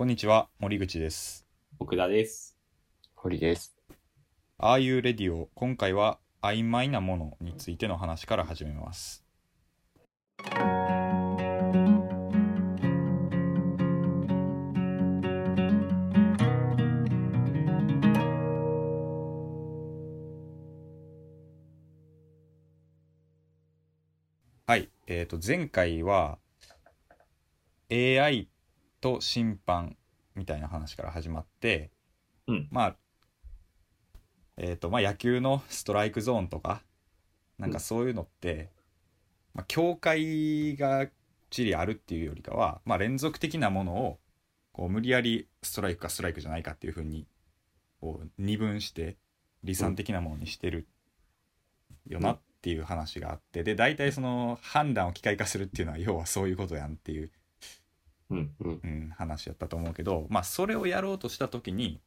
こんにちは、森口です。奥田です。堀です。ああいうレディオ、今回は曖昧なものについての話から始めます。はい、えっ、と、前回は AI と審判みたいな話から始まって、うん。まあ、えっ、と、まあ野球のストライクゾーンとか、なんかそういうのって、まあ、境界が地理あるっていうよりかは、まあ連続的なものを、こう無理やりストライクかストライクじゃないかっていうふうに、こう二分して、離散的なものにしてるよなっていう話があって、で、大体その判断を機械化するっていうのは、要はそういうことやんっていううん。うん。うん、話やったと思うけど、まあ、それをやろうとした時に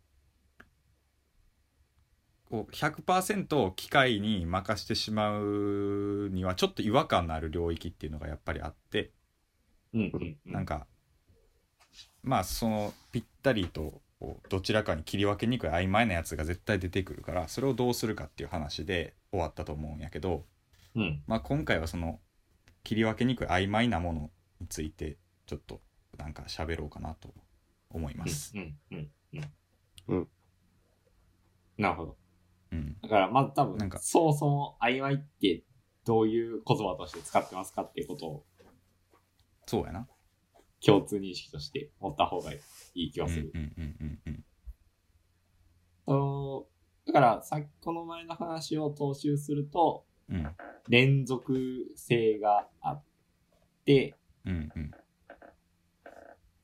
こう100%機械に任してしまうにはちょっと違和感のある領域っていうのがやっぱりあってうん。うん。なんかまあそのぴったりとどちらかに切り分けにくい曖昧なやつが絶対出てくるからそれをどうするかっていう話で終わったと思うんやけど、うん。まあ、今回はその切り分けにくい曖昧なものについてちょっとなんか喋ろうかなと思います。うん。うん。うん。うん。なるほど。うん、だから、まず多分、なんかそもそも曖昧ってどういう言葉として使ってますかっていうことをそうやな。共通認識として持った方がいい気うんうんがする。うんうんうんそのだから、さっきこの前の話を踏襲すると、うん連続性があって、うんうん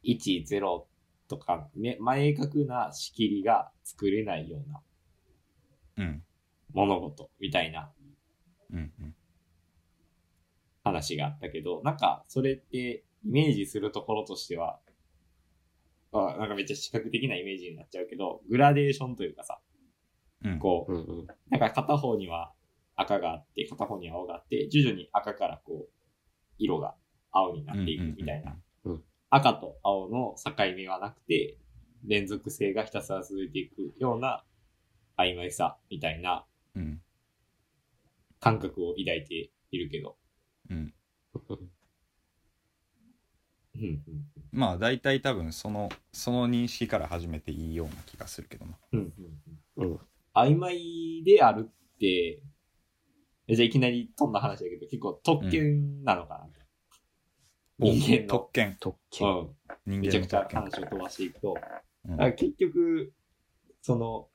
1、0とか、ね、明確な仕切りが作れないようなうん物事みたいなうんうん話があったけど、なんかそれってイメージするところとしては、あなんかめっちゃ視覚的なイメージになっちゃうけど、グラデーションというかさ、うんこう、うんうん。なんか片方には赤があって、片方には青があって、徐々に赤からこう、色が青になっていくみたいな。うんうんうん赤と青の境目はなくて、連続性がひたすら続いていくような曖昧さみたいなうん。感覚を抱いているけど。まあ大体多分そのその認識から始めていいような気がするけどな。うん。うん。うん。曖昧であるって、えじゃあいきなり飛んだ話だけど、結構特権なのかな、人間の。特権。特う権。ん。人めちゃくちゃ間の特権話を飛ばしていくと、うん。結局、その、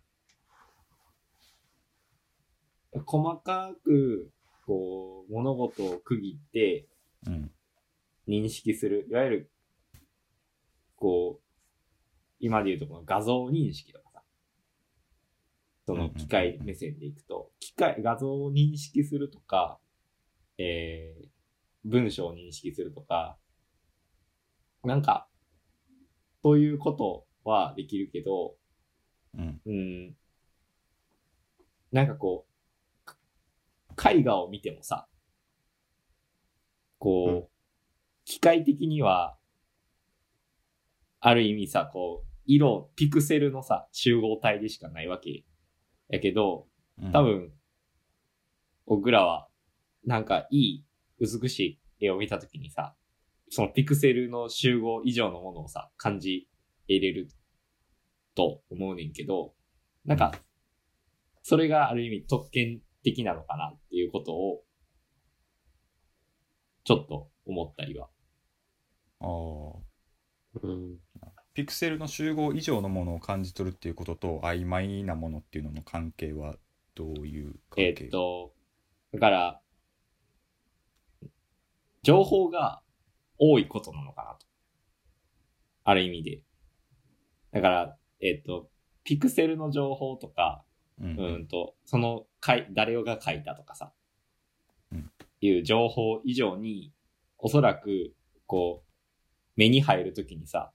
細かく、こう、物事を区切ってうん。認識する、いわゆる、こう、今で言うとこの画像認識とかさ、その機械目線でいくと、機械、画像を認識するとか、えー、文章を認識するとか、なんか、そういうことはできるけど、うん。うん。なんかこう、か絵画を見てもさ、こう、うん。機械的には、ある意味さ、こう、色、ピクセルのさ、集合体でしかないわけやけど、うん。多分、僕らは、なんかいい、美しい絵を見たときにさ、そのピクセルの集合以上のものをさ、感じ得れると思うねんけど、なんか、それがある意味特権的なのかなっていうことを、ちょっと思ったりは。あーうん。ピクセルの集合以上のものを感じ取るっていうことと曖昧なものっていうのの関係はどういう関係？えーっと、だから、情報が多いことなのかなと。ある意味で。だから、えーっと、ピクセルの情報とか、うんうんと、その、かい、誰が書いたとかさ、うんいう情報以上に、おそらく、こう、目に入るときにさ、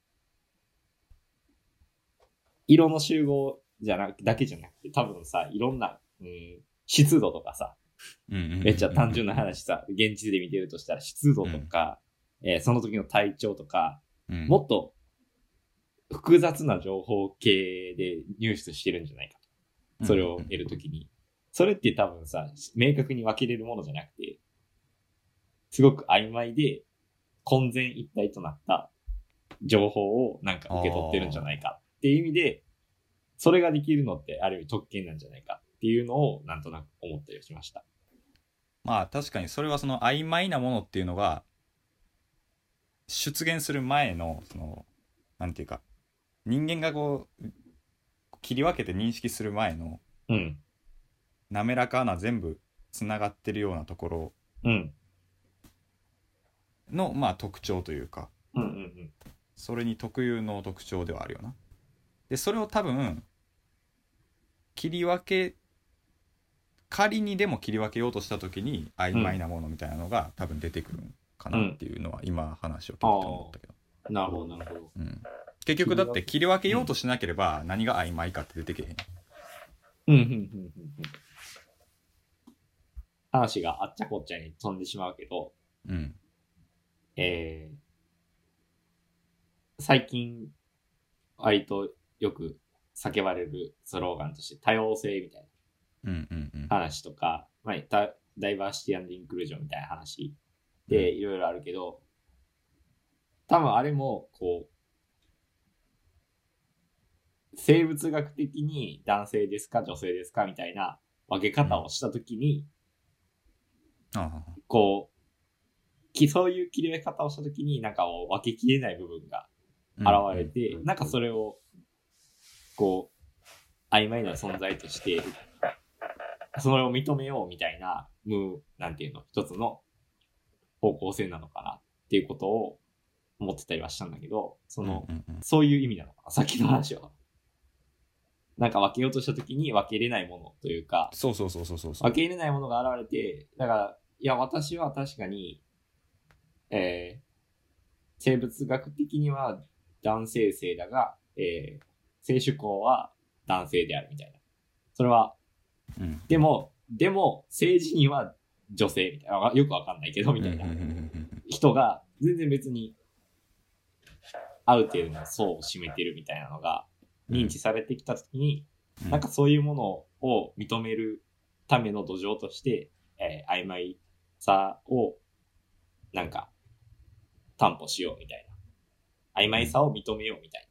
色の集合じゃなく、だけじゃなくて、多分さ、いろんな、うん、湿度とかさ、めっちゃ単純な話さ、現地で見てるとしたら湿度とか、えーその時の体調とか、うんもっと複雑な情報系で入手してるんじゃないかと。それを得るときに。それって多分さ、明確に分けれるものじゃなくて、すごく曖昧で混然一体となった情報をなんか受け取ってるんじゃないかっていう意味で、それができるのってある意味特権なんじゃないかっていうのをなんとなく思ったりしました。まあ確かにそれはその曖昧なものっていうのが出現する前のそのなんていうか人間がこう切り分けて認識する前のうん。滑らかな全部つながってるようなところうん。のまあ特徴というかうんうんうん。それに特有の特徴ではあるよな。でそれを多分切り分け仮にでも切り分けようとした時に曖昧なものみたいなのが多分出てくるんかなっていうのは今話を聞いて思ったけど、なるほど、なるほど。うん、結局だって切り分けようとしなければ何が曖昧かって出てけへん。うん、うん、うん、うん。うん。話があっちゃこっちゃに飛んでしまうけど、うん。えー、最近、割とよく叫ばれるスローガンとして多様性みたいうんうんうんな話とか、まあ、ダダイバーシティインクルージョンみたいな話でいろいろあるけど、多分あれも、こう、生物学的に男性ですか女性ですかみたいな分け方をしたときに、あこう、きそういう切り分け方をしたときに、なんかを分けきれない部分があ現れて、なんかそれを、こう、曖昧な存在として、それを認めようみたいな、む、なんていうの、一つの方向性なのかなっていうことを思ってたりはしたんだけど、その、うんうんうんそういう意味なのかな、さっきの話は。なんか分けようとしたときに分けれないものというか、そうそうそうそうそう分け入れないものが現れて、だから、いや、私は確かに、えー、生物学的には男性性だが、えー、性趣向は男性であるみたいな。それは、うん。でも、でも、政治には女性みたいな。わよくわかんないけど、みたいな。人が、全然別に、ある程度の層を占めてるみたいなのが、認知されてきたときに、うん。なんかそういうものを認めるための土壌として、えー曖昧さを、なんか、担保しようみたいな。曖昧さを認めようみたい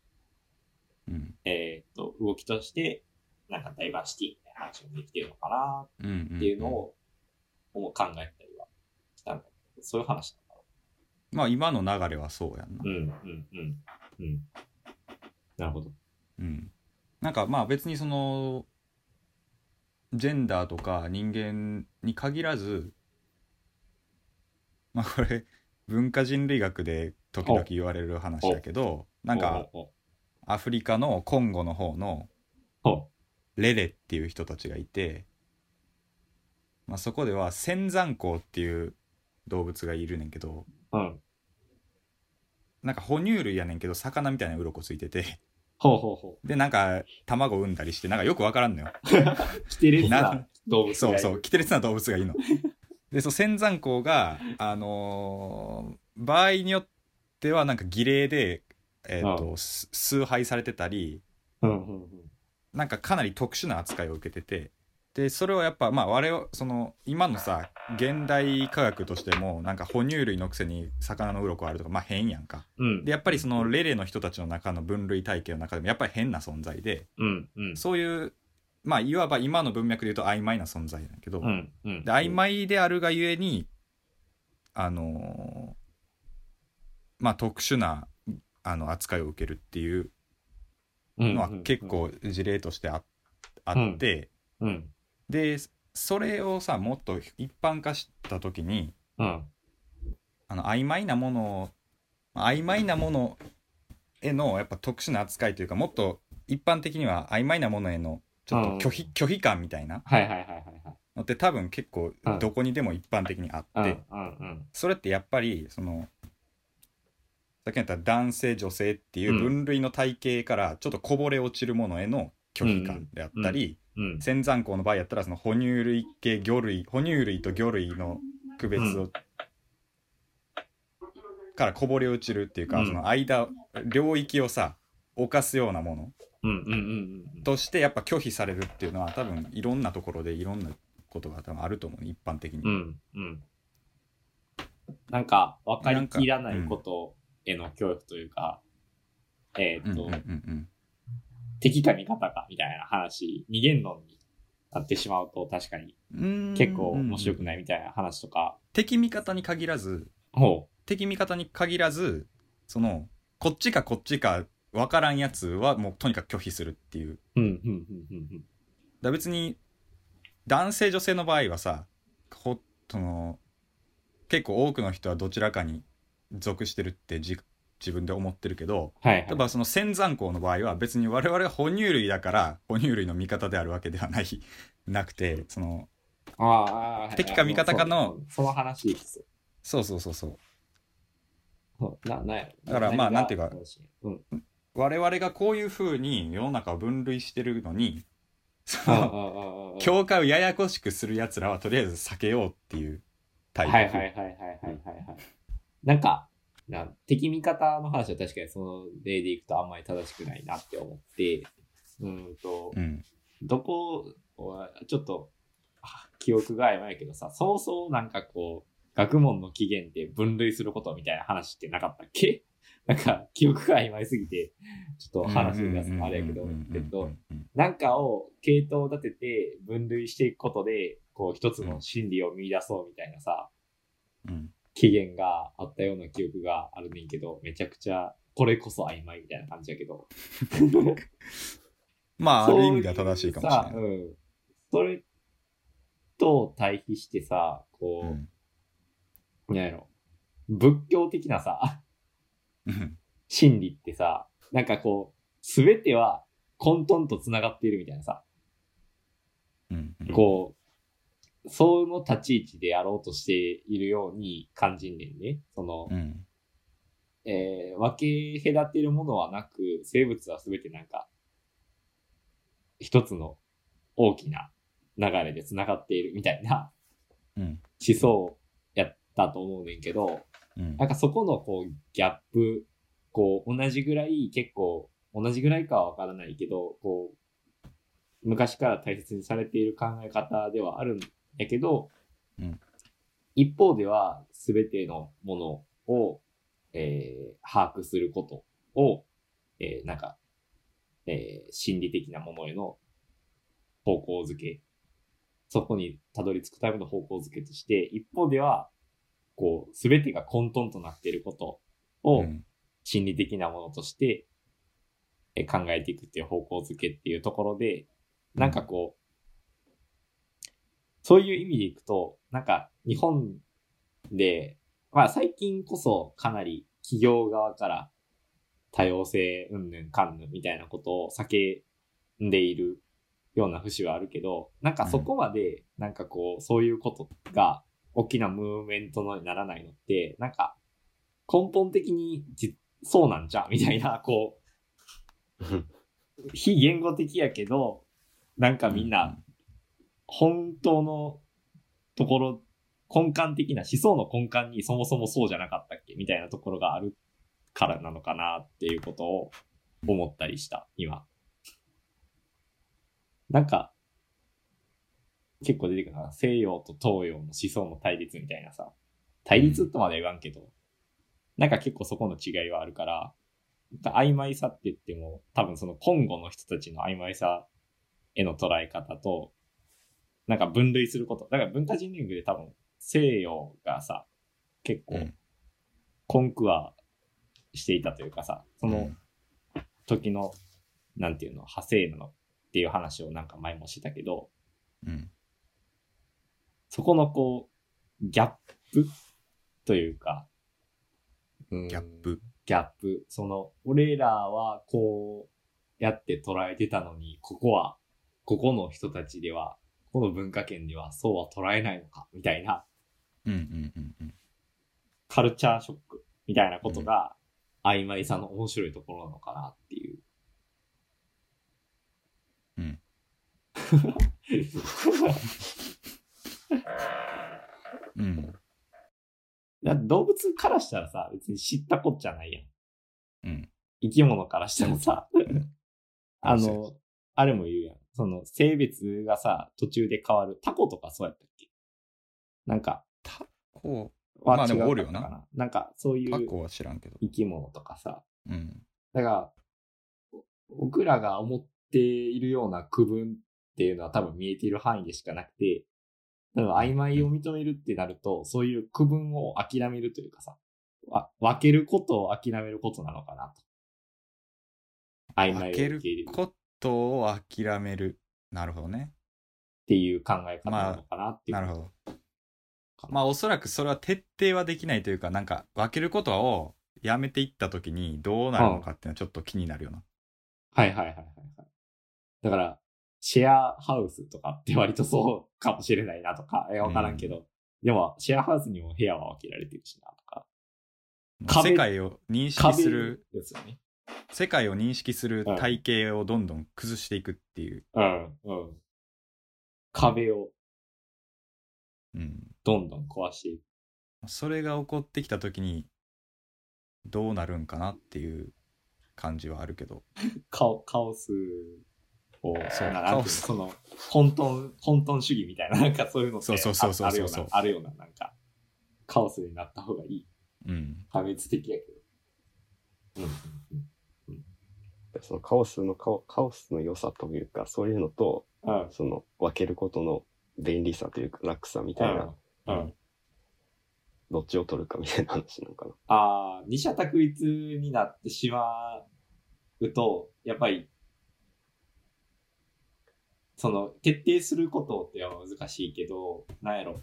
うん。な。えーっと、動きとして、なんかダイバーシティみたいな話もできてるのかなうんうんっていうのを、思う考えたりはしたんだけど、そういう話なのかまあ今の流れはそうやんなな。うん、うん、うん。うん。なるほど。うん、なんかまあ別にそのジェンダーとか人間に限らずまあこれ文化人類学で時々言われる話だけどなんかアフリカのコンゴの方のレレっていう人たちがいて、まあ、そこでは仙山港っていう動物がいるねんけどう。うん。なんか哺乳類やねんけど魚みたいな鱗ついててほうほうほでなんか卵産んだりしてなんかよくわからんのよう。キテレツなな動物そうそう、キテレツな動物がいるの。で、その仙山港が、あのー場合によってはなんか儀礼で、えっ、と、す崇拝されてたり、うんうんうん。なんかかなり特殊な扱いを受けてて、で、それをやっぱ、まあ我々、その、今のさ、現代科学としても、なんか哺乳類のくせに魚の鱗あるとか、まあ変やんか。うん。で、やっぱりそのレレの人たちの中の分類体系の中でも、やっぱり変な存在で、うんうん。そういう、まあいわば今の文脈で言うと曖昧な存在だけど、うんうん。で曖昧であるがゆえにあのーまあ特殊なあの扱いを受けるっていうのは結構事例としてああって、うん。でそれをさもっと一般化した時にうん。あの曖昧なものをまあ曖昧なものへのやっぱ特殊な扱いというかもっと一般的には曖昧なものへのちょっと拒否,、拒否感みたいな。のって多分結構うんどこにでも一般的にあって。それってやっぱりそのさっき言った男性女性っていう分類の体系からちょっとこぼれ落ちるものへの拒否感であったり、うん。仙山港の場合やったらその哺乳類系魚類哺乳類と魚類の区別を、からこぼれ落ちるっていうか、うん。その間領域をさ犯すようなもの。としてやっぱ拒否されるっていうのは多分いろんなところでいろんなことが多分あると思うね一般的に、うん。うん。なんか、分かりきらないことへの恐怖というか、えーっと、うんうんうん敵か味方かみたいな話、二元論になってしまうと確かにうん結構面白くいないみたいな話とか、敵味方に限らずほ敵味方に限らずそのこっちかこっちか分からんやつはもうとにかく拒否するっていうう。うん、うん、うん、うん。だ別に男性女性の場合はさほその結構多くの人はどちらかに属してるってじ自分で思ってるけどはい、はい。例えばその仙山校の場合は別に我々は哺乳類だから哺乳類の味方であるわけではない なくてそのあ敵か味方かのそうその話です。そうそうそうそうそうな、なだからまあなんていうかうん。我々がこういう風に世の中を分類してるのにその境界をややこしくするやつらはとりあえず避けようっていうタイプ、はいはいはいはいはいはいはい。なんか、な敵味方の話は確かにその例でいくとあんまり正しくないなって思って、うんと、うん。どこは、ちょっと、あ記憶が曖昧やけどさ、そもそもなんかこう、学問の起源で分類することみたいな話ってなかったっけ？なんか、記憶が曖昧すぎて、ちょっと話に出すのあれやけどうんうんうんうん、えっとう、んなんかを系統立てて分類していくことで、こう一つの真理を見出そうみたいなさ、うん期限があったような記憶があるねんけど、めちゃくちゃ、これこそ曖昧みたいな感じやけど。まあある意味では正しいかもしれないさうん。それと対比してさ、こう、うん。なんやろ、仏教的なさ、うん。真理ってさ、なんかこう、すべては混沌と繋がっているみたいなさ、うんうん。こう、その立ち位置でやろうとしているように感じんねんね。その、うん。えー分け隔てるものはなく、生物はすべてなんか、一つの大きな流れで繋がっているみたいなうん。思想やったと思うねんけど、うん。なんかそこのこうギャップ、こう同じぐらい結構、同じぐらいかはわからないけど、こう、昔から大切にされている考え方ではあるんやけど、うん。一方では全てのものを、えー把握することを、えーなんか、えー心理的なものへの方向づけ、そこにたどり着くための方向づけとして、一方では、こう、すべてが混沌となっていることをうん。心理的なものとして、えー考えていくっていう方向づけっていうところで、なんかこう、そういう意味でいくと、なんか日本で、まあ最近こそかなり企業側から多様性うんぬんかんぬんみたいなことを叫んでいるような節はあるけど、なんかそこまで、なんかこう、そういうことが大きなムーブメントにならないのって、なんか根本的にじそうなんじゃんみたいな、こう、非言語的やけど、なんかみんな、本当のところ、根幹的な思想の根幹にそもそもそうじゃなかったっけみたいなところがあるからなのかなっていうことを思ったりした、今。なんか、結構出てくるな。西洋と東洋の思想の対立みたいなさ。対立とまで言わんけど、なんか結構そこの違いはあるから、曖昧さって言っても、多分その今後の人たちの曖昧さへの捉え方と、なんか分類すること。だから文化人類学で多分西洋がさ、結構うん。コンクアしていたというかさ、そのうん。時の、なんていうの、派生なのっていう話をなんか前もしてたけど、うん。そこのこう、ギャップというか、ギギャップ。ギャップ。その、俺らはこうやって捉えてたのに、ここは、ここの人たちでは、この文化圏ではそうは捉えないのか、みたいな、うんうんうんうんカルチャーショックみたいなことが、曖昧さの面白いところなのかなっていう。うん。うんだ動物からしたらさ、別に知ったこっちゃないやん。うん生き物からしたらさ、あの、あれも言うやん。その、性別がさ、途中で変わる。タコとかそうやったっけ？なんか、こはまあでもおるよな。なんか、そういううタコは知らんけど。生き物とかさ。うん。だから、お僕らが思っているような区分っていうのは多分見えている範囲でしかなくて、多分曖昧を認めるってなると、そういう区分を諦めるというかさ、わ分けることを諦めることなのかなと。曖昧を受け入れる。っことを諦めるなるほどねていう考え方なのかなっていう。なるほどまあおそらくそれは徹底はできないというかなんか分けることをやめていった時にどうなるのかっていうのはちょっと気になるよなはいはいはいはいはい。だから、シェアハウスとかって割とそうかもしれないなとか、え、わからんけど、でも、シェアハウスにも部屋は分けられてるしなとか。壁世界を認識するですよね。世界を認識する体系をどんどん崩していくっていう、うん、うん。壁を。うん、どんどん壊していく。それが起こってきた時にどうなるんかなっていう感じはあるけど。カオカオスを、そう。なカオス。その、混沌、混沌主義みたいな、なんかそういうのってそうそうそうそうああるようそうな、あるような、なんか、カオスになった方がいい。うん。破滅的やけど。うん。うんそのカオスのカオ、カオスの良さというか、そういうのと、うん。うん。その分けることの便利さというか、楽さみたいな、うん。うん。どっちを取るかみたいな話なのかな。ああ、二者択一になってしまうと、やっぱり、その、徹底することっては難しいけど、なんやろ。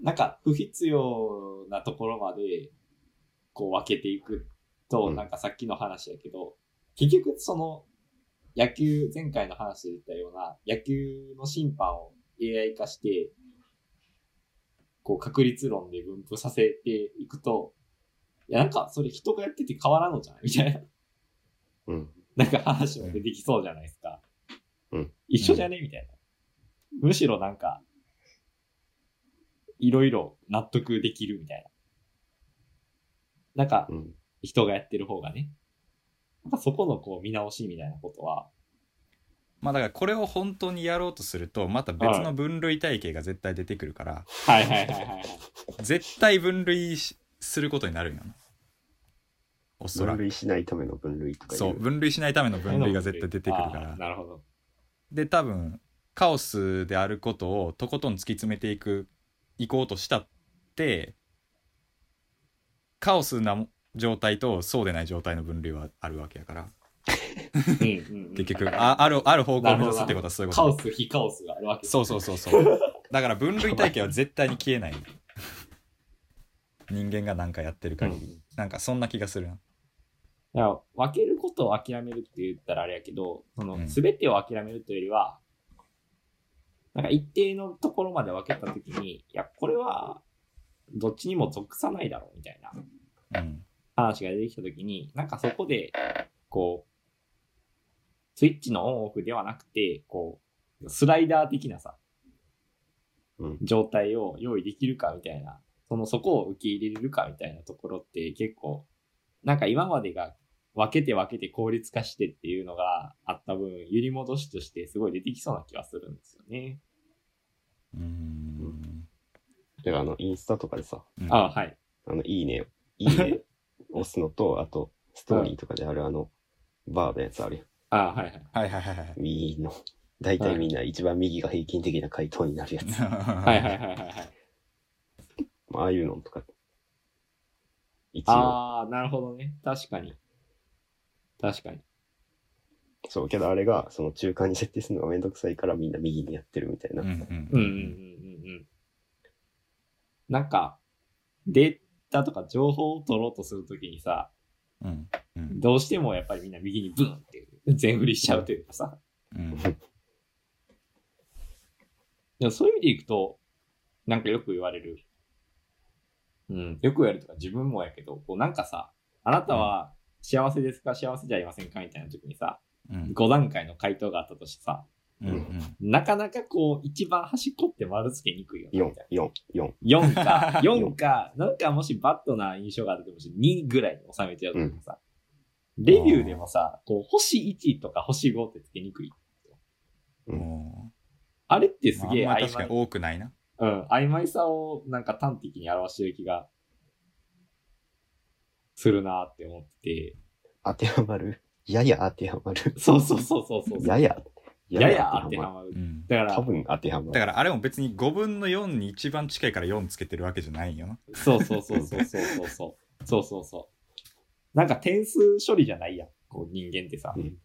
なんか、不必要なところまで、こう分けていくと、うんなんかさっきの話やけど、結局その、野球、前回の話で言ったような、野球の審判を AI 化して、こう確率論で分布させていくと、いやなんかそれ人がやってて変わらんのじゃないみたいな。うん。なんか話も出てきそうじゃないですか。うん一緒じゃねみたいな。むしろなんか、いろいろ納得できるみたいな。なんかう、ん。人がやってる方がね。なんかそこのこう見直しみたいなことは、まあだからこれを本当にやろうとするとまた別の分類体系が絶対出てくるからはいはいはいはいはい。絶対分類しすることになるんよなおそらく分類しないための分類とかいう。そう分類しないための分類が絶対出てくるかあらーなるほど。で多分カオスであることをとことん突き詰めていくいこうとしたってカオスな状態とそうでない状態の分類はあるわけやから。結局ああるある方向を目指すってことはそういうこと。カオス、非カオスがあるわけ。そうそうそうそう。だから分類体系は絶対に消えない。人間が何かやってる限り、うん。なんかそんな気がするな。だから分けることを諦めるって言ったらあれやけど、そのうん。全てを諦めるというよりは、なんか一定のところまで分けたときに、いや、これはどっちにも属さないだろうみたいな。うん話が出てきたときに、なんかそこで、こう、スイッチのオンオフではなくて、こう、スライダー的なさ、うん。状態を用意できるかみたいな、そのそこを受け入れれるかみたいなところって結構、なんか今までが分けて分けて効率化してっていうのがあった分、揺り戻しとしてすごい出てきそうな気がするんですよね。うーん。だからあの、インスタとかでさ、うんあはい。あの、いいねを、いいね押すのと、あと、ストーリーとかであるあの、バーのやつあるよ。あはいはい。はいはいはいはい右の。大体みんな一番右が平均的な回答になるやつ。はいはいはいはいはい。まあああいうのとか。一応、ああ、なるほどね。確かに。確かに。そう、けどあれが、その中間に設定するのがめんどくさいからみんな右にやってるみたいな。うんうんうんうんうんうんうん。なんか、データとか情報を取ろうとするときにさ、うんうん。どうしてもやっぱりみんな右にブンって全振りしちゃうというかさ。うん。でもそういう意味でいくと、なんかよく言われる。うん、よく言われるとか自分もやけど、こうなんかさ、あなたは幸せですか？幸せじゃありませんか？みたいな時にさ、うん。5段階の回答があったとしてさ、うんうんなかなかこう一番端っこって丸付けにくいよね。4みたい、な4、4。4か、4か、なんかもしバットな印象があるともし2ぐらいに収めちゃうとかさ、レビューでもさ、こう、星1とか星5ってつけにくい。うんもあれってう、すげえ曖まあ確かに昧、多くないな。うん、曖昧さをなんか端的に表してる気がするなって思って当てはまる？やや当てはまる？て。。そうそうそうそうそう。やや。やや当てはる。まるう。ん。だから、多分当てはまる。だからあれも別に5分の4に一番近いから4つけてるわけじゃないんよな。そうそうそうそうそうそうそう。そうそうそう。なんか点数処理じゃないやん。こう人間ってさ。うん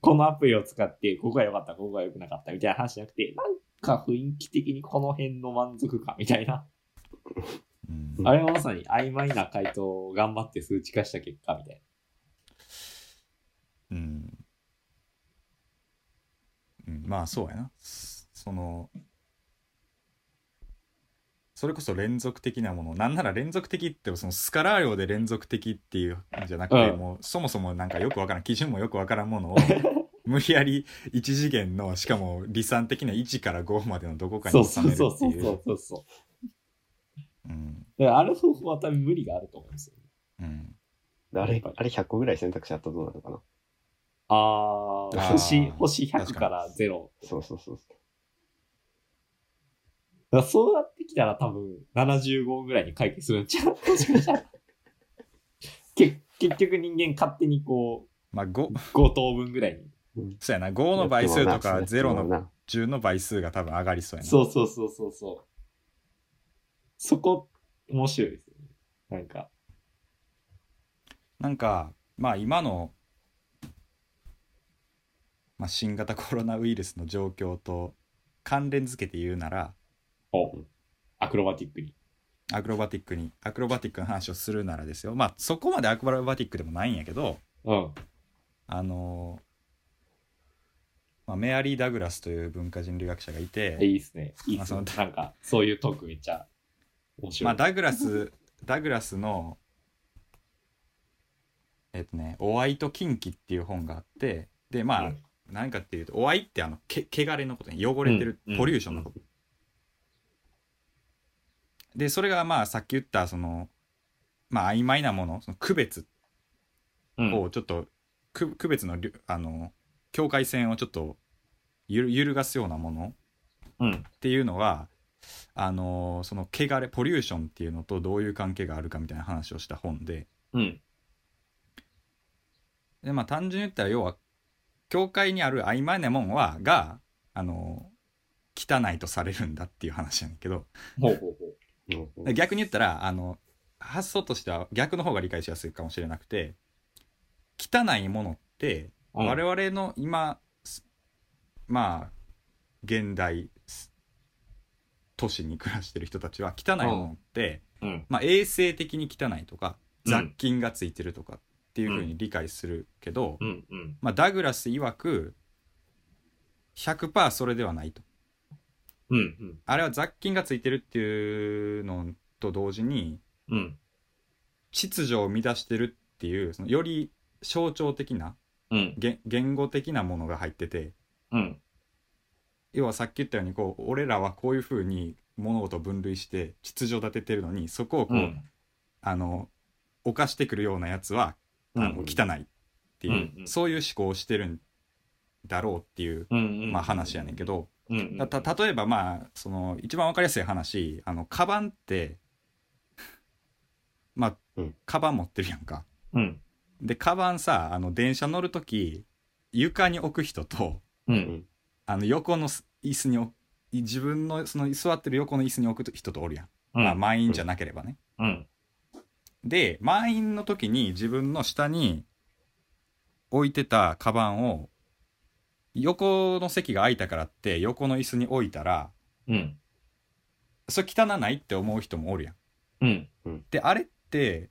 このアプリを使って、ここが良かった、ここが良くなかったみたいな話じゃなくて、なんか雰囲気的にこの辺の満足感みたいな。うん。あれはまさに曖昧な回答を頑張って数値化した結果みたいうん。うん、まあそうやな。その、それこそ連続的なもの。なんなら連続的ってそのスカラー量で連続的っていうんじゃなくて、うんもうそもそもなんかよくわからん、基準もよくわからんものを、無理やり1次元の、しかも離散的な1から5までのどこかな。にそう収めるってい。そうそうそうそううそうそう。うん。ある方法は多分無理があると思うんですよ。うん。あれ、あれ100個ぐらい選択肢あったらどうなのかなあー、あー星、星100確から0。そうそうそう。だそうなってきたら多分75ぐらいに解決するんちゃう？結局人間勝手にこまあ5、う、5等分ぐらいに。そうやな、5の倍数とかやっても0のな。10の倍数が多分上がりそうやな。そうそうそうそうそう。そこ、面白いですよね。なんか。なんか、まあ今の、まあ、新型コロナウイルスの状況と関連付けて言うなら、おアクロバティックに。アクロバティックに、アクロバティックの話をするならですよ。まあそこまでアクロバティックでもないんやけど、うん。あのまあ、メアリー・ダグラスという文化人類学者がいて、いいっすね。いいっすねまあ。そなんか、そういうトークめっちゃ面白い。まあ、ダグラス、ダグラスの、えっとね、お愛と近畿っていう本があって、で、まあ、うん何かっていうと、お愛ってあの、け、汚れのことね、汚れてるうん、ポリューションのこと。で、それがまあ、さっき言った、その、まあ、曖昧なもの、その区別うんをちょっと、区区別のりゅ、あの、境界線をちょっとゆる揺るがすようなものうん。っていうのはあのーその汚れポリューションっていうのとどういう関係があるかみたいな話をした本でうん。でまあ単純に言ったら要は教会にある曖昧なもんはがあのー汚いとされるんだっていう話やねんけど。逆に言ったらあの発想としては逆の方が理解しやすいかもしれなくて汚いものってうん。我々の今、すまあ現代す都市に暮らしてる人たちは汚いものって、うん。まあ、衛生的に汚いとかうん。雑菌がついてるとかっていうふうに理解するけど、うん。うん。まあ、ダグラス曰く100%それではないとうん。うん。あれは雑菌がついてるっていうのと同時にうん。秩序を乱してるっていうそのより象徴的なうん。言言語的なものが入っててうん。要はさっき言ったようにこう俺らはこういうふうに物事を分類して秩序立ててるのにそこをこう、うん。あの犯してくるようなやつは、あのうん汚いっていう、うんうんそういう思考をしてるんだろうっていう、うん。まあ、話やねんけど、うん。たた例えばまあその一番わかりやすい話あのカバンって まあ、うんカバン持ってるやんか。うん。でカバンさあの電車乗る時床に置く人とうん。あの横のす椅子に置自分のその座ってる横の椅子に置く人とおるやん、うん。まあ、満員じゃなければね。うん。で満員の時に自分の下に置いてたカバンを横の席が空いたからって横の椅子に置いたらうん。それ汚ないって思う人もおるやん。うん。であれって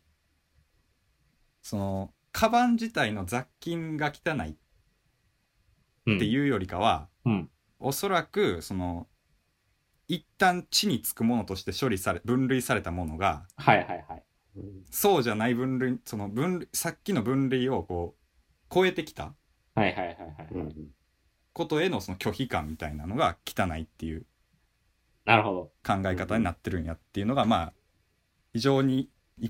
そのカバン自体の雑菌が汚いってういうよりかは、ん。おそらくその一旦地につくものとして処理され分類されたものがはいはいはい。そうじゃない分類その分類さっきの分類をこう超えてきたはいはいはいはい。うんことへのその拒否感みたいなのが汚いっていうなるほど。考え方になってるんやっていうのがまあ非常にい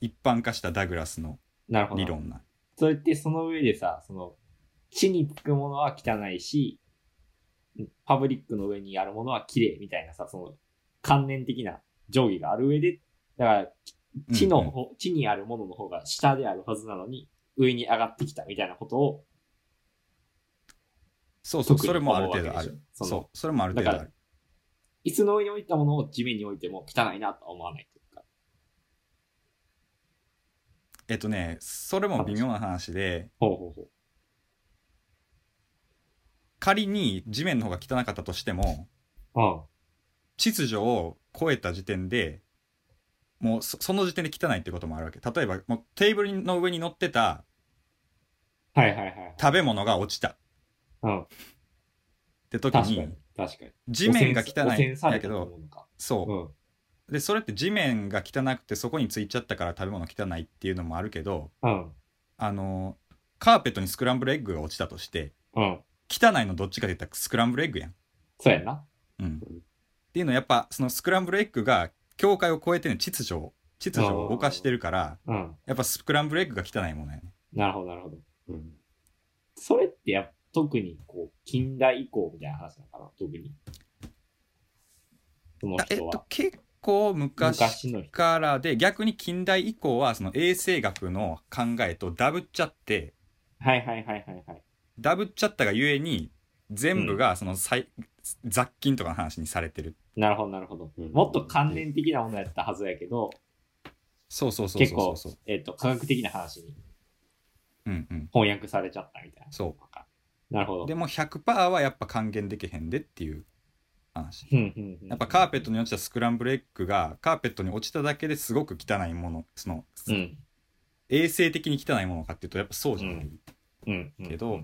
一般化したダグラスのなるほど。理論なそれってその上でさ、その、地につくものは汚いし、パブリックの上にあるものは綺麗みたいなさ、その、観念的な定規がある上で、だから、地のうんうん方、地にあるものの方が下であるはずなのに、上に上がってきたみたいなことを、そうそうそれもある程度あるそのそうそれもある程度あだる椅子の上に置いたものを地面に置いても汚いなとは思わないというか。えっとねそれも微妙な話でほうほうほう。仮に地面の方が汚かったとしてもうん。秩序を超えた時点でもうそその時点で汚いってこともあるわけ例えばもうテーブルの上に乗ってたはいはいはい。食べ物が落ちたっうん。て時確かにに。確かに。地面が汚いんされたとやけど。そううん。でそれって地面が汚くてそこについちゃったから食べ物汚いっていうのもあるけどうん。あのカーペットにスクランブルエッグが落ちたとしてうん。汚いのどっちかって言ったらスクランブルエッグやん。そうやんな。うん、っていうのはやっぱそのスクランブルエッグが境界を越えての秩序を秩序を動かしてるからうん。やっぱスクランブルエッグが汚いものやね。なるほど、なるほど。うん。それってやっ特にこう、近代以降みたいな話なのかな特に。そのあえっ。と結構昔。からで逆に近代以降はその衛生学の考えとダブっちゃってはいはいはいはいはい。ダブっちゃったがゆえに全部がそのさい、雑菌とかの話にされてるなるほど、なるほど。うんもっと関連的なものやったはずやけど、そうそうそう結構そうそう、えっ、と、科学的な話にうんうん翻訳されちゃったみたいな。そなるほど。うでも100%はやっぱ還元できへんでっていう話やっぱカーペットに落ちたスクランブルエッグがカーペットに落ちただけですごく汚いものその、うん。衛生的に汚いものかっていうとやっぱそうじゃない、うん。うんけど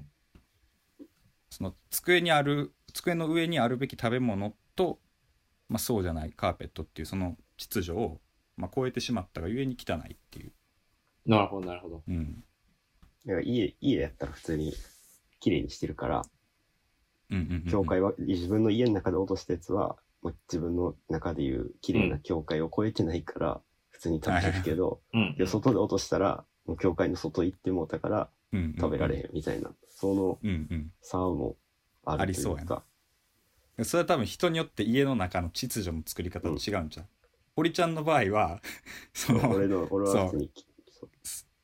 その机にある机の上にあるべき食べ物と、まあ、そうじゃないカーペットっていうその秩序を、まあ、超えてしまったがゆえに汚いっていう、なるほど、なるほど。うん。だから家、家やったら普通に綺麗にしてるから、うんうんうんうん。境界は、自分の家の中で落としたやつは、もう自分の中でいう綺麗な境界を超えてないから、普通に食べれるけど、うん。で外で落としたら、もう境界の外行ってもうたからうんうんうん。食べられへんみたいな、そのうんうん。差もあるというか。ありそうやなでそれは多分人によって家の中の秩序の作り方違うんじゃん、堀ちゃんの場合は その俺の、俺は普通にきそう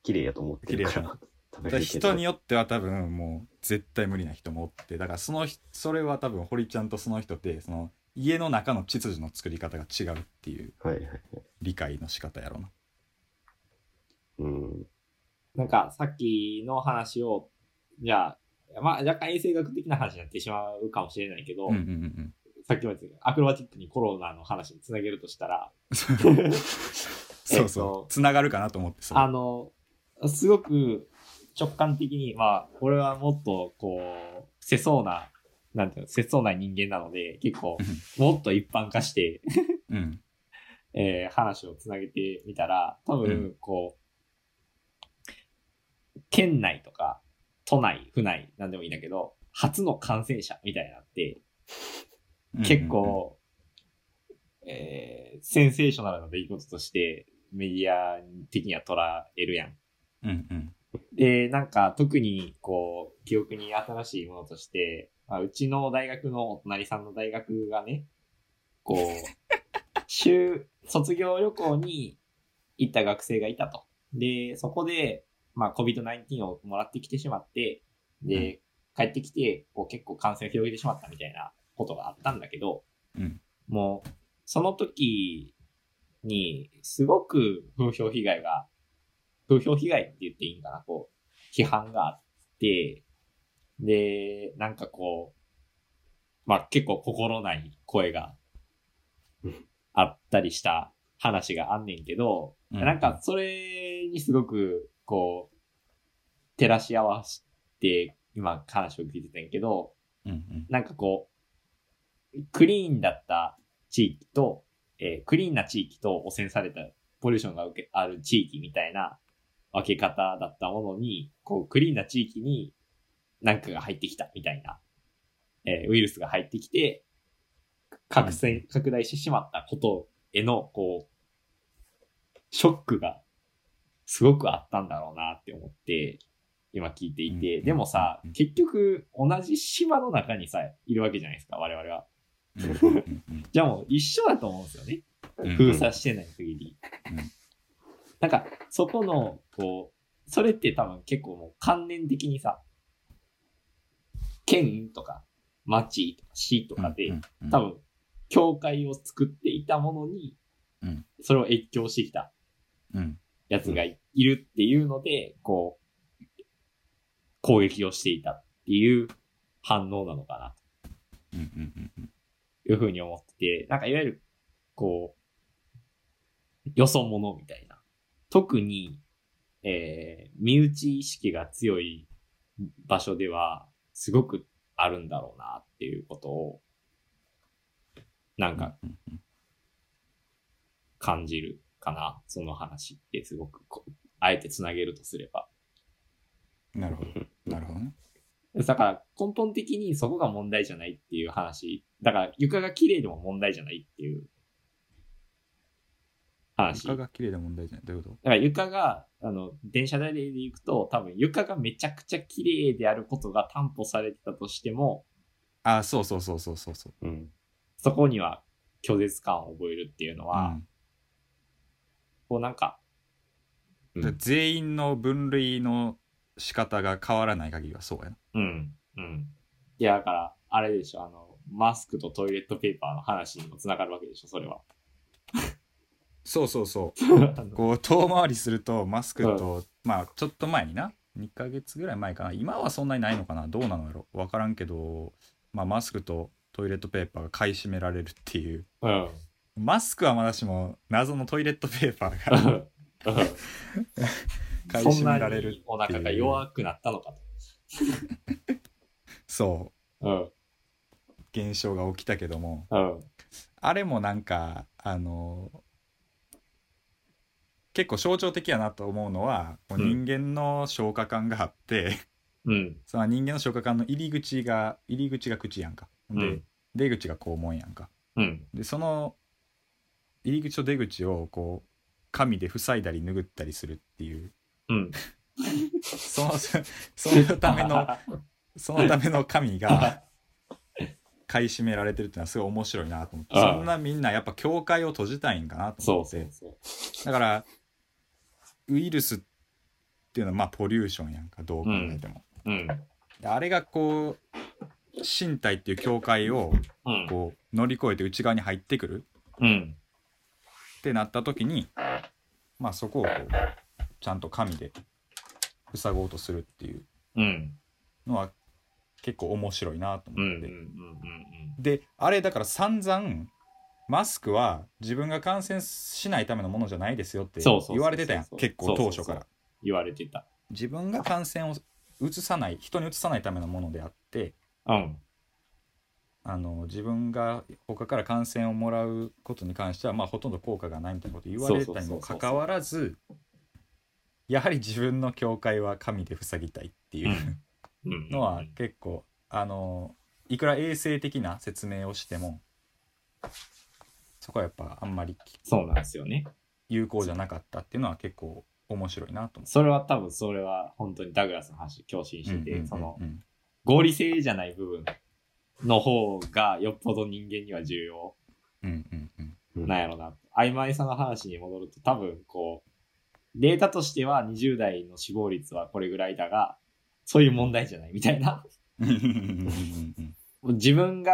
綺麗やと思ってるから。人によっては多分もう絶対無理な人もおってだからその人それは多分堀ちゃんとその人ってその家の中の秩序の作り方が違うっていうはいはいはい。理解の仕方やろなうん。なんか、さっきの話を、じゃあ、まあ、若干衛生学的な話になってしまうかもしれないけど、うんうんうんさっきも言ったけどアクロバティックにコロナの話につなげるとしたら、うんそう。えっとそうつながるかなと思ってあの、すごく直感的に、まあ、俺はもっと、こう、世相な、なんていうの、世相な人間なので、結構、もっと一般化して、うん。えー話をつなげてみたら、多分、うん。こう、県内とか、都内、府内、なんでもいいんだけど、初の感染者みたいなのって、結構、えーセンセーショナルな出来事として、メディア的には捉えるやん。うんうんで、なんか特にこう、記憶に新しいものとして、まあ、うちの大学のお隣さんの大学がね、こう、週、卒業旅行に行った学生がいたと。で、そこで、まあ COVID-19 をもらってきてしまって、で、帰ってきて、こう結構感染を広げてしまったみたいなことがあったんだけど、うん。もう、その時に、すごく風評被害が風評被害って言っていいんかな、こう、批判があって、で、なんかこう、まあ結構心ない声がうん。あったりした話があんねんけど、うん。なんかそれにすごく、こう、照らし合わせて、今話を聞いてたんやけど、うんうん。なんかこう、クリーンだった地域と、えークリーンな地域と汚染されたポリューションが受けある地域みたいな分け方だったものに、こう、クリーンな地域に何かが入ってきたみたいな、えーウイルスが入ってきて、拡散、拡大してしまったことへの、こう、ショックがすごくあったんだろうなって思って、今聞いていて、うん。でもさうん、結局同じ島の中にさ、いるわけじゃないですか、我々は。じゃあもう一緒だと思うんですよね。うん。封鎖してない限り。うん。なんか、そこの、こう、それって多分結構もう関連的にさ、県とか町とか市とかで、多分、教会を作っていたものに、うん。それを越境してきた。うんやつがいいるっていうので、こう、攻撃をしていたっていう反応なのかなと。いうふうに思ってて、なんかいわゆる、こう、よそ者みたいな。特に、えー、身内意識が強い場所では、すごくあるんだろうなっていうことを、なんか感じるかな。その話ってすごくこう、あえてつなげるとすれば。なるほど なるほどねだから根本的にそこが問題じゃないっていう話。だから床が綺麗でも問題じゃないっていう話。床が綺麗な問題じゃないどういうこだから床が、あの、電車代で行くと多分床がめちゃくちゃ綺麗であることが担保されてたとしても、とあそうそうそうそうそうそううん。そこには拒絶感を覚えるっていうのは、うんこうなんか、で全員の分類の仕方が変わらない限りはそうやな。うん、うん。いや、だから、あれでしょ、あの、マスクとトイレットペーパーの話にもつながるわけでしょ、それは。そうそうそう。こう遠回りするとマスクと、まあちょっと前にな。2ヶ月ぐらい前かな。今はそんなにないのかな。どうなのやろ。分からんけど、まあ、マスクとトイレットペーパーが買い占められるっていう。うん。マスクはまだしも謎のトイレットペーパーが 買い占められるお腹が弱くなったのか そと。うん。う現象が起きたけどもうん。あれもなんかあの結構象徴的やなと思うのはこう人間の消化管があって、うん。その人間の消化管の入り口が入り口が口やんかで、うん出口が肛門やんかうん。でその入り口と出口をこう紙で塞いだり拭ったりするっていううん。そのそそのためのそのための紙が買い占められてるっていうのはすごい面白いなと思ってそんなみんなやっぱ境界を閉じたいんかなと思って。だからウイルスっていうのはまあポリューションやんかどう考えても、うん。であれがこう身体っていう境界をうん。こう乗り越えて内側に入ってくるうん。ってなった時にまあそこをこうちゃんと紙で塞ごうとするっていううん。のは結構面白いなと。思って、うん。であれだから散々マスクは自分が感染しないためのものじゃないですよって言われてたやん結構当初から言われてた。自分が感染を移さない人に移さないためのものであってうん。あの自分が他から感染をもらうことに関しては、まあ、ほとんど効果がないみたいなこと言われたにもかかわらずやはり自分の境界は紙で塞ぎたいっていううん。のは結構あのいくら衛生的な説明をしてもそこはやっぱあんまりそうなんですよね。有効じゃなかったっていうのは結構面白いなと思。それは多分それは本当にダグラスの話、共振してて、その合理性じゃない部分の方がよっぽど人間には重要うんうんうんうんなんやろな。曖昧さの話に戻ると多分こう、データとしては20代の死亡率はこれぐらいだが、そういう問題じゃないみたいな。自分が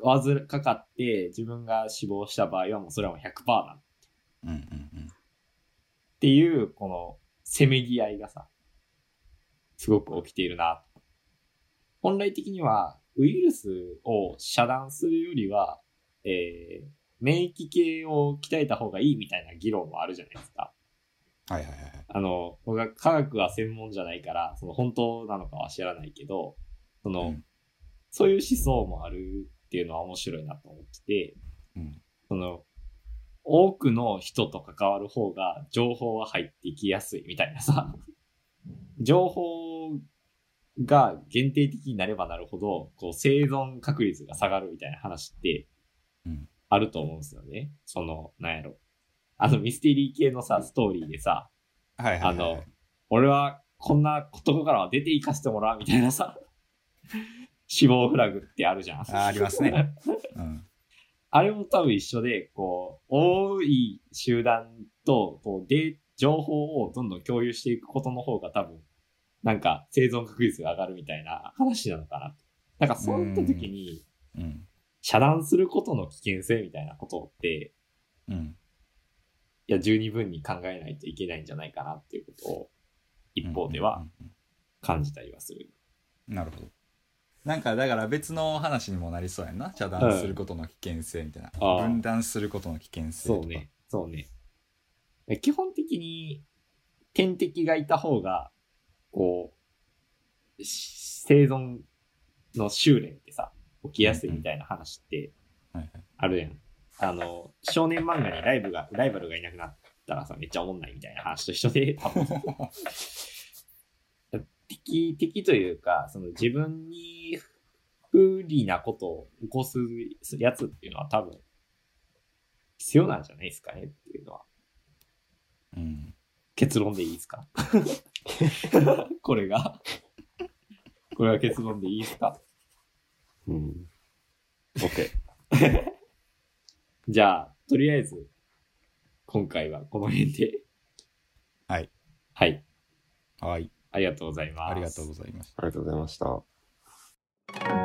わずかかって自分が死亡した場合はもうそれはもう100%だっうんうんうんていう、このせめぎ合いがさ、すごく起きているな。本来的にはウイルスを遮断するよりは、えー、免疫系を鍛えた方がいいみたいな議論もあるじゃないですか。はいはいはいはい。あの、僕は科学は専門じゃないから、その本当なのかは知らないけど、その、うん。そういう思想もあるっていうのは面白いなと思ってて、うん。その、多くの人と関わる方が情報は入ってきやすいみたいなさ、情報が限定的になればなるほど、こう生存確率が下がるみたいな話ってうんあると思うんですよね。その、なんやろ。あのミステリー系のさ、ストーリーでさ、はいはいはいあの、俺はこんなとこからは出て行かせてもらうみたいなさ、死亡フラグってあるじゃん。あありますね。うん。あれも多分一緒で、こう、多い集団と、こう、で、情報をどんどん共有していくことの方が多分、なんか生存確率が上がるみたいな話なのかな。なんかそういった時に、うん。遮断することの危険性みたいなことって、うん。いや、十二分に考えないといけないんじゃないかなっていうことを、一方ではうんうん感じたりはする。うん。なるほど。なんかだから別の話にもなりそうやんな。遮断することの危険性みたいな。あー分断することの危険性とか。そうね。そうね。え基本的に、天敵がいた方が、こう、し生存の修練ってさ、起きやすいみたいな話って。あるやん。あの、少年漫画にライブが、ライバルがいなくなったらさ、めっちゃおもんないみたいな話と一緒で、多 分敵、敵というか、その自分に不利なことを起こすやつっていうのは多分、必要なんじゃないですかねっていうのは。うん。結論でいいですか？これが？これが結論でいいですか？うん。OK。じゃあ、とりあえず、今回はこの辺で。はい。はい。はい。ありがとうございます。ありがとうございました。ありがとうございました。